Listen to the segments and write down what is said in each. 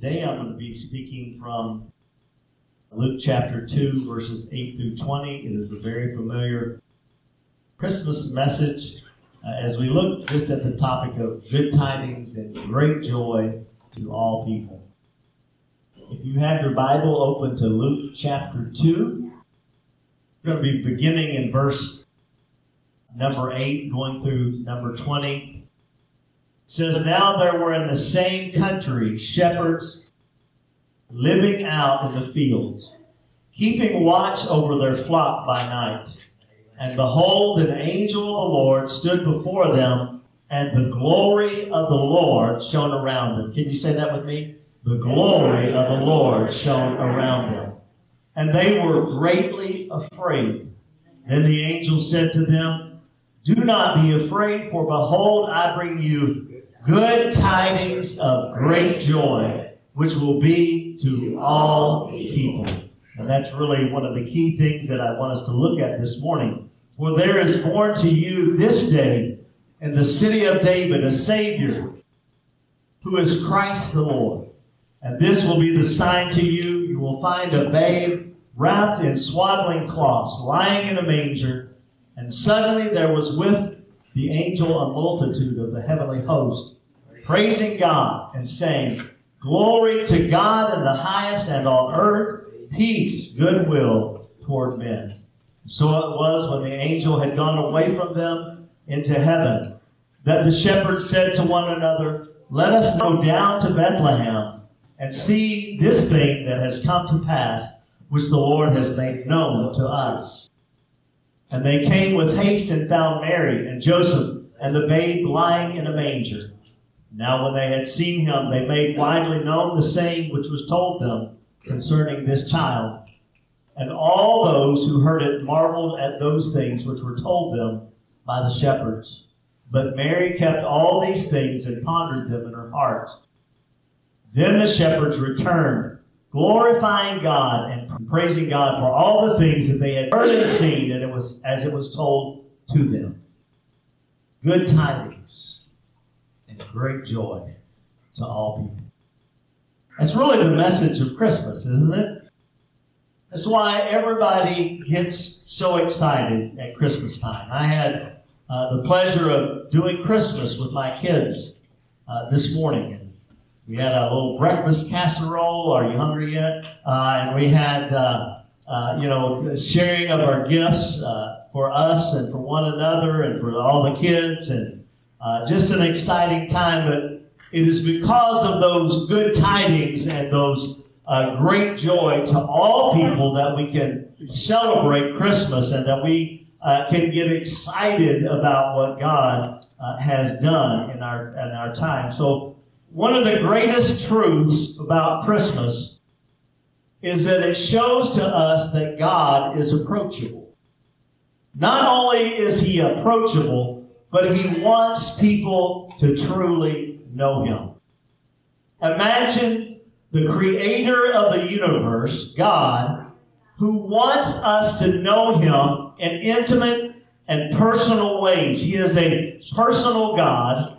Today I'm going to be speaking from Luke chapter 2, verses 8 through 20. It is a very familiar Christmas message uh, as we look just at the topic of good tidings and great joy to all people. If you have your Bible open to Luke chapter 2, we're going to be beginning in verse number 8, going through number 20 says, Now there were in the same country shepherds living out in the fields, keeping watch over their flock by night. And behold, an angel of the Lord stood before them, and the glory of the Lord shone around them. Can you say that with me? The glory of the Lord shone around them. And they were greatly afraid. Then the angel said to them, Do not be afraid, for behold, I bring you good tidings of great joy, which will be to all people. And that's really one of the key things that I want us to look at this morning. For there is born to you this day in the city of David a Savior who is Christ the Lord. And this will be the sign to you. You will find a babe wrapped in swaddling cloths, lying in a manger. And suddenly there was with the angel a multitude of the heavenly host praising God and saying, Glory to God in the highest and on earth, peace, goodwill toward men. So it was when the angel had gone away from them into heaven that the shepherds said to one another, Let us go down to Bethlehem and see this thing that has come to pass, which the Lord has made known to us. And they came with haste and found Mary and Joseph and the babe lying in a manger. Now, when they had seen him, they made widely known the saying which was told them concerning this child. And all those who heard it marveled at those things which were told them by the shepherds. But Mary kept all these things and pondered them in her heart. Then the shepherds returned, glorifying God and praising God for all the things that they had heard and seen, and it was as it was told to them. Good tidings and great joy to all people. That's really the message of Christmas, isn't it? That's why everybody gets so excited at Christmas time. I had uh, the pleasure of doing Christmas with my kids uh, this morning. We had a little breakfast casserole. Are you hungry yet? Uh, and we had, uh, uh, you know, sharing of our gifts uh, for us and for one another and for all the kids. And uh, just an exciting time, but it is because of those good tidings and those uh, great joy to all people that we can celebrate Christmas and that we can get excited about what God has done in our, in our time. So, one of the greatest truths about Christmas is that it shows to us that God is approachable. Not only is He approachable, but he wants people to truly know him. Imagine the creator of the universe, God, who wants us to know him in intimate and personal ways. He is a personal God,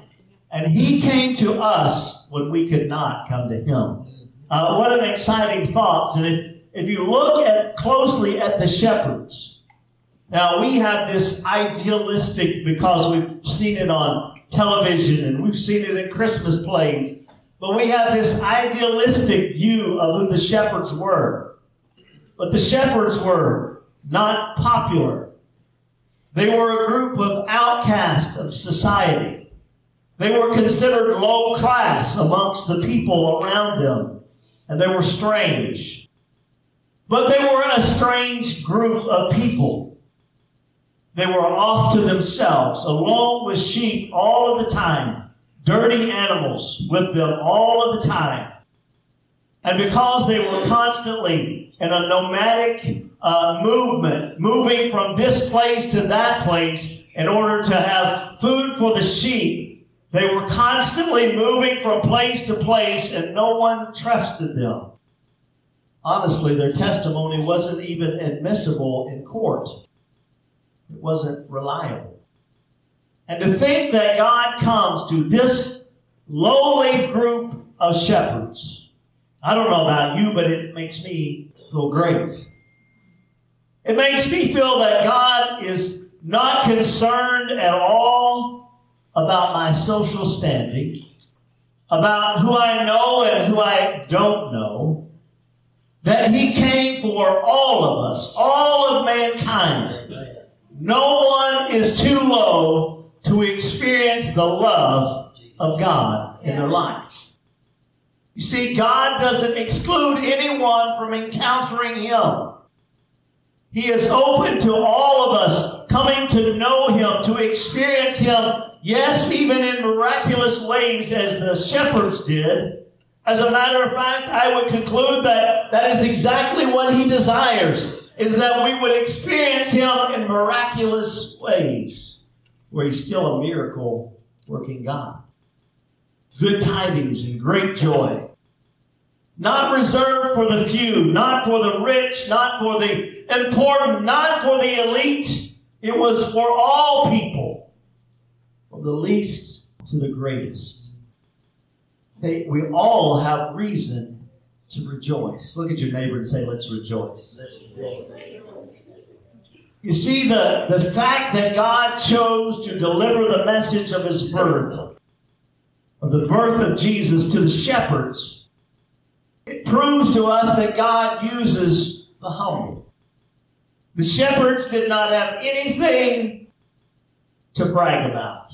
and he came to us when we could not come to him. Uh, what an exciting thought. And if, if you look at closely at the shepherds, now, we have this idealistic, because we've seen it on television and we've seen it in Christmas plays, but we have this idealistic view of who the shepherds were. But the shepherds were not popular. They were a group of outcasts of society. They were considered low class amongst the people around them, and they were strange. But they were in a strange group of people. They were off to themselves, alone with sheep all of the time, dirty animals with them all of the time. And because they were constantly in a nomadic uh, movement, moving from this place to that place in order to have food for the sheep, they were constantly moving from place to place and no one trusted them. Honestly, their testimony wasn't even admissible in court. It wasn't reliable. And to think that God comes to this lowly group of shepherds I don't know about you, but it makes me feel great. It makes me feel that God is not concerned at all about my social standing, about who I know and who I don't know, that He came for all of us, all of mankind. No one is too low to experience the love of God in their life. You see, God doesn't exclude anyone from encountering Him. He is open to all of us coming to know Him, to experience Him, yes, even in miraculous ways as the shepherds did. As a matter of fact, I would conclude that that is exactly what He desires, is that we would experience Him in miraculous ways, where He's still a miracle working God good tidings and great joy. Not reserved for the few, not for the rich, not for the important, not for the elite. It was for all people, from the least to the greatest. We all have reason to rejoice. Look at your neighbor and say, Let's rejoice. You see, the, the fact that God chose to deliver the message of his birth of the birth of Jesus to the shepherds, it proves to us that God uses the humble. The shepherds did not have anything to brag about.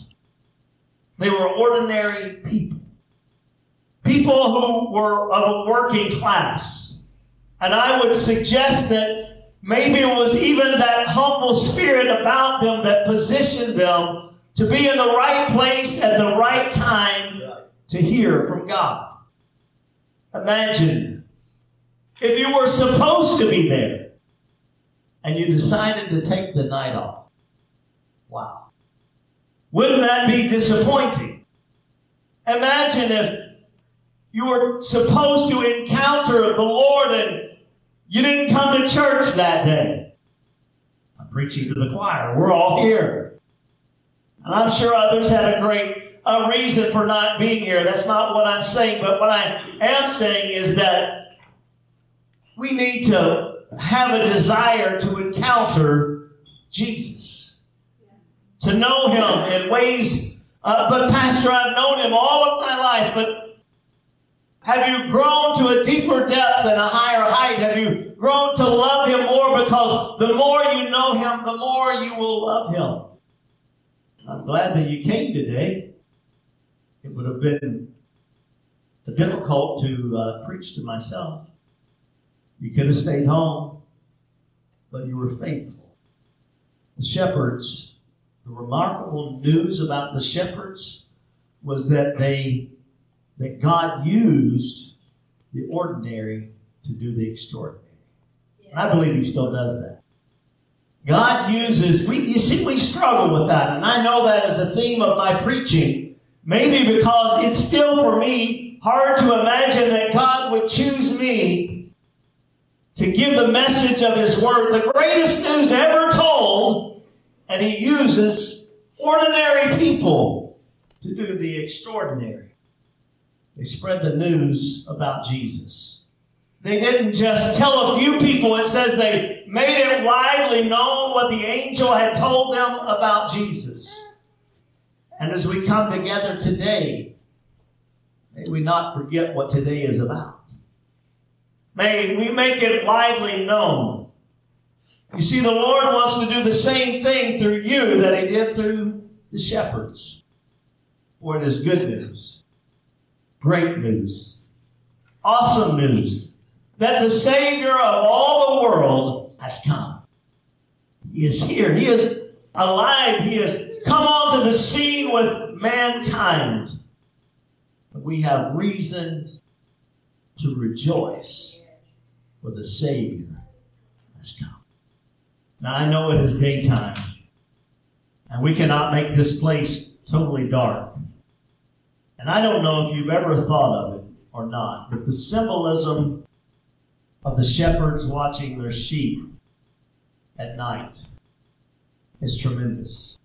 They were ordinary people. People who were of a working class. And I would suggest that maybe it was even that humble spirit about them that positioned them to be in the right place at the right time to hear from God. Imagine if you were supposed to be there and you decided to take the night off. Wow. Wouldn't that be disappointing? Imagine if you were supposed to encounter the Lord and you didn't come to church that day. I'm preaching to the choir. We're all here. And I'm sure others had a great a reason for not being here. That's not what I'm saying. But what I am saying is that we need to have a desire to encounter Jesus, to know Him in ways. Uh, but, Pastor, I've known Him all of my life, but have you grown to a deeper depth and a higher height? Have you grown to love Him more? Because the more you know Him, the more you will love Him. I'm glad that you came today. It would have been difficult to uh, preach to myself. You could have stayed home, but you were faithful. The shepherds, the remarkable news about the shepherds was that they that God used the ordinary to do the extraordinary. And I believe he still does that. God uses, we, you see, we struggle with that. And I know that is a theme of my preaching. Maybe because it's still for me hard to imagine that God would choose me to give the message of His Word, the greatest news ever told, and He uses ordinary people to do the extraordinary. They spread the news about Jesus. They didn't just tell a few people, it says they made it widely known what the angel had told them about Jesus. And as we come together today, may we not forget what today is about. May we make it widely known. You see, the Lord wants to do the same thing through you that He did through the shepherds. For it is good news, great news, awesome news that the Savior of all the world has come. He is here. He is alive. He has come onto the scene with mankind. We have reason to rejoice for the Savior has come. Now, I know it is daytime, and we cannot make this place totally dark. And I don't know if you've ever thought of it or not, but the symbolism of the shepherds watching their sheep at night is tremendous.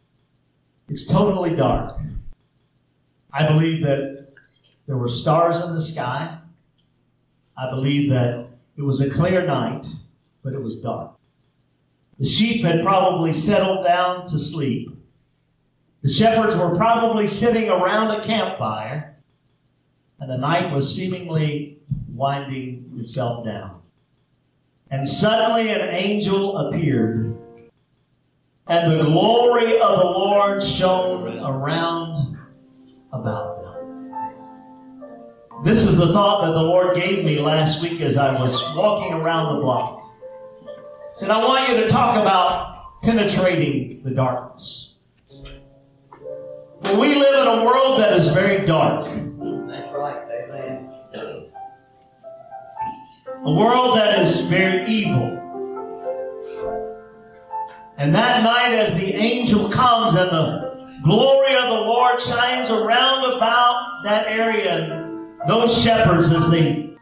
It's totally dark. I believe that there were stars in the sky. I believe that it was a clear night, but it was dark. The sheep had probably settled down to sleep. The shepherds were probably sitting around a campfire, and the night was seemingly winding itself down. And suddenly an angel appeared, and the glory of the Lord shone around about them. This is the thought that the Lord gave me last week as I was walking around the block. He said, I want you to talk about penetrating the darkness. For we live in a world that is very dark. That's right, amen. A world that is very evil. And that night, as the angel comes and the glory of the Lord shines around about that area, those shepherds, as they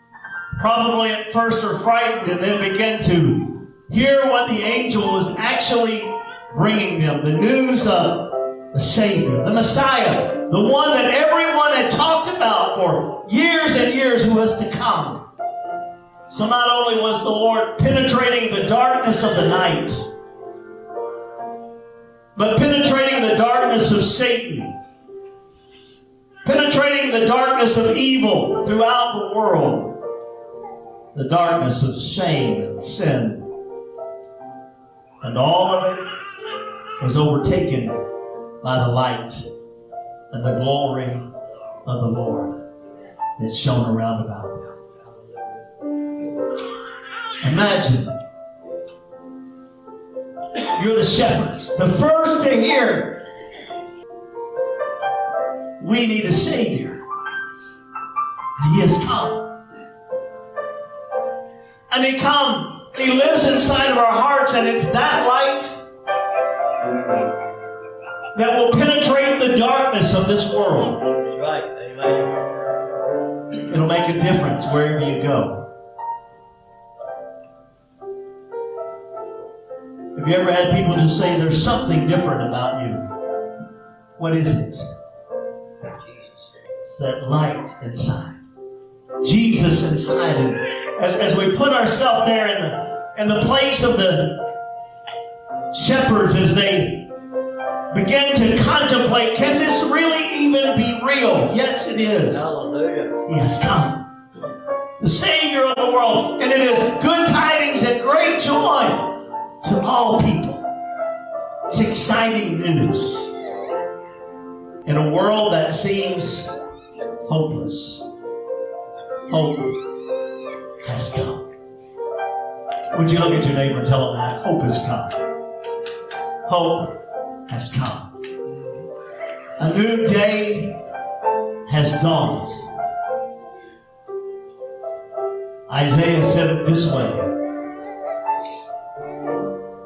probably at first are frightened and then begin to hear what the angel was actually bringing them the news of the Savior, the Messiah, the one that everyone had talked about for years and years who was to come. So not only was the Lord penetrating the darkness of the night, but penetrating the darkness of Satan, penetrating the darkness of evil throughout the world, the darkness of shame and sin. And all of it was overtaken by the light and the glory of the Lord that shone around about them. Imagine you're the shepherds, the first to hear we need a Savior. And He has come. And He come, and He lives inside of our hearts, and it's that light that will penetrate the darkness of this world. That's right, amen. It'll make a difference wherever you go. Have you ever had people just say there's something different about you? What is it? It's that light inside. Jesus inside. And as, as we put ourselves there in the in the place of the shepherds as they begin to contemplate, can this really even be real? Yes, it is. Hallelujah. Yes, has come. The Savior of the world. And it is good tidings and great joy to all people. It's exciting news. In a world that seems hopeless, hope has come. Would you look at your neighbor and tell him that? Hope has come. Hope has come. A new day has dawned. Isaiah said it this way.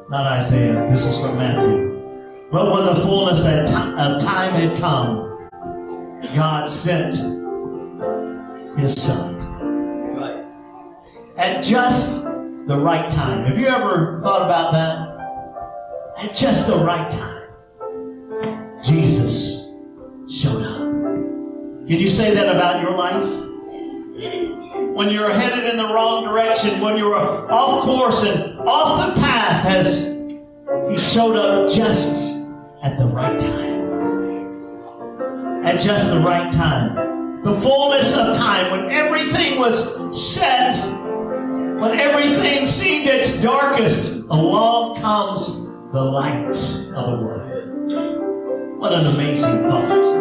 Not Isaiah, this is from Matthew. But when the fullness of time had come, God sent his son Right. at just the right time. Have you ever thought about that? At just the right time, Jesus showed up. Can you say that about your life? When you're headed in the wrong direction, when you're off course and off the path, as He showed up just at the right time. At just the right time. The fullness of time, when everything was set, when everything seemed its darkest, along comes the light of the world. What an amazing thought.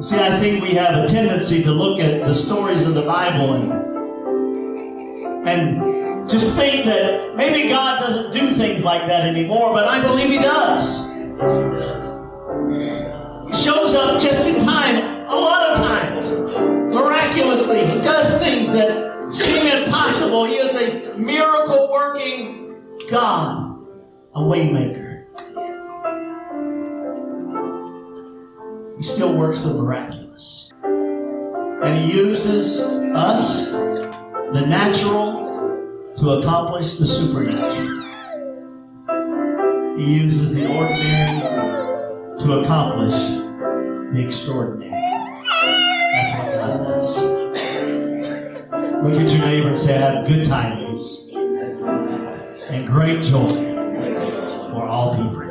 See, I think we have a tendency to look at the stories of the Bible and, and just think that maybe God doesn't do things like that anymore, but I believe He does. He shows up just in time, a lot of times. Miraculously, He does things that seem impossible. He is a miracle working God, a waymaker. He still works the miraculous. And He uses us, the natural, to accomplish the supernatural. He uses the ordinary to accomplish the extraordinary. That's what God does. Look at your neighbor and say, have good tidings and great joy for all people.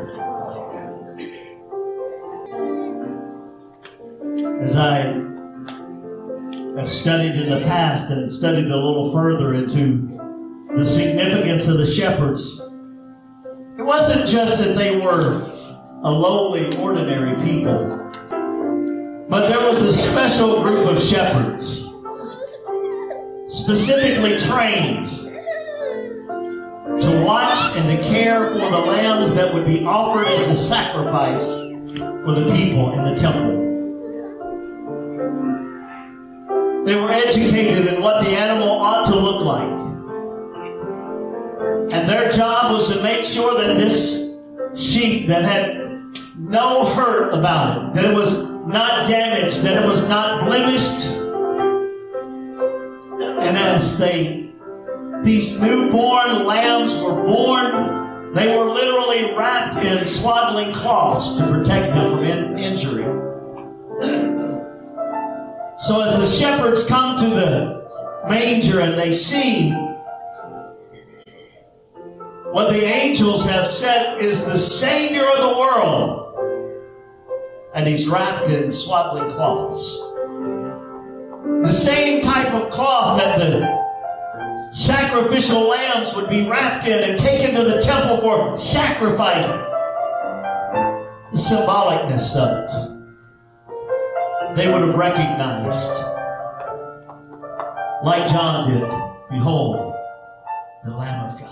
As I have studied in the past and studied a little further into the significance of the shepherds, it wasn't just that they were a lowly, ordinary people, but there was a special group of shepherds, specifically trained to watch and to care for the lambs that would be offered as a sacrifice for the people in the temple. They were educated in what the animal ought to look like. And their job was to make sure that this sheep that had no hurt about it, that it was not damaged, that it was not blemished. And as they these newborn lambs were born, they were literally wrapped in swaddling cloths to protect them from in- injury. So as the shepherds come to the manger and they see what the angels have said is the Savior of the world, and he's wrapped in swaddling cloths. The same type of cloth that the sacrificial lambs would be wrapped in and taken to the temple for sacrifice. The symbolicness of it. They would have recognized, like John did, behold, the Lamb of God.